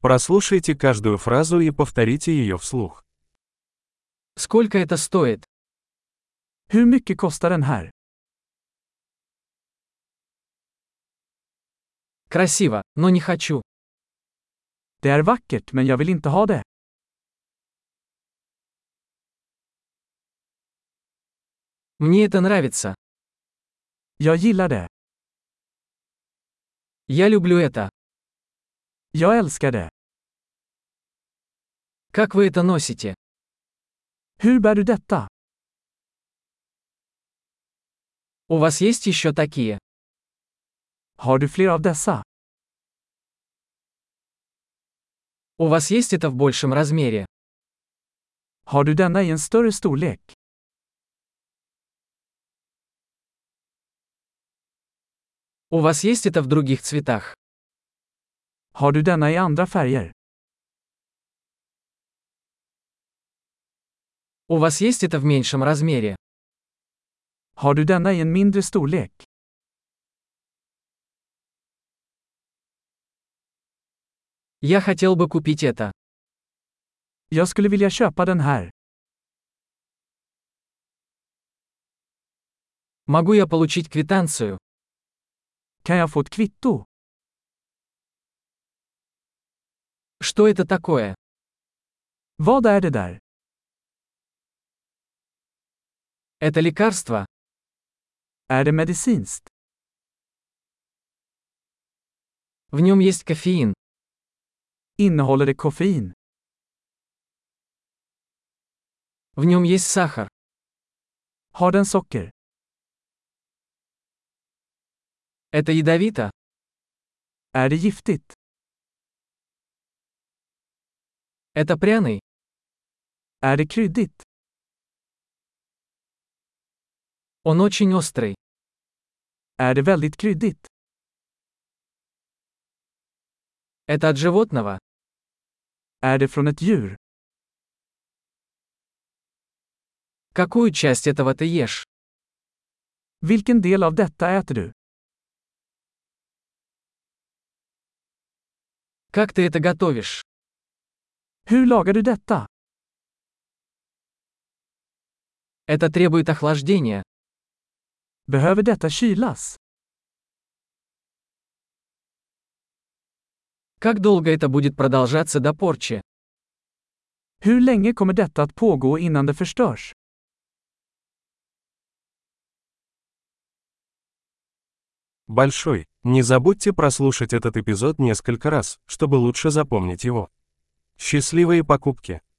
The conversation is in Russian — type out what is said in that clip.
Прослушайте каждую фразу и повторите ее вслух. Сколько это стоит? Hur mycket kostar den här? Красиво, но не хочу. Det är vackert men jag vill inte ha det. Мне это нравится. Jag gillar det. Я люблю это. Jag älskar det. Как вы это носите? Hur bär du detta? У вас есть еще такие? Har du fler av dessa? У вас есть это в большем размере? Har du denna i en större storlek? У вас есть это в других цветах? Har du denna i andra färger? У вас есть это в меньшем размере? Har du denna i en mindre storlek? Я хотел бы купить это. Jag skulle vilja köpa den här. Могу я получить квитанцию? Kan jag få ett kvitto? Что это такое? Vad är det där? Это лекарство? Är det medicinskt? В нем есть кофеин. Innehåller det koffein? В нем есть сахар. Har den socker? Это ядовито? Är det giftigt? Это пряный? Är det kryddigt? Он очень острый. Är det väldigt kryddigt? Это от животного? Är det från ett djur? Какую часть этого ты ешь? Vilken del av detta äter du? Как ты это готовишь? Hur lagar du detta? Это требует охлаждения. Behöver detta kylas? Как долго это будет продолжаться до порчи? Hur länge kommer detta att pågå innan det förstörs? Большой. Не забудьте прослушать этот эпизод несколько раз, чтобы лучше запомнить его. Счастливые покупки!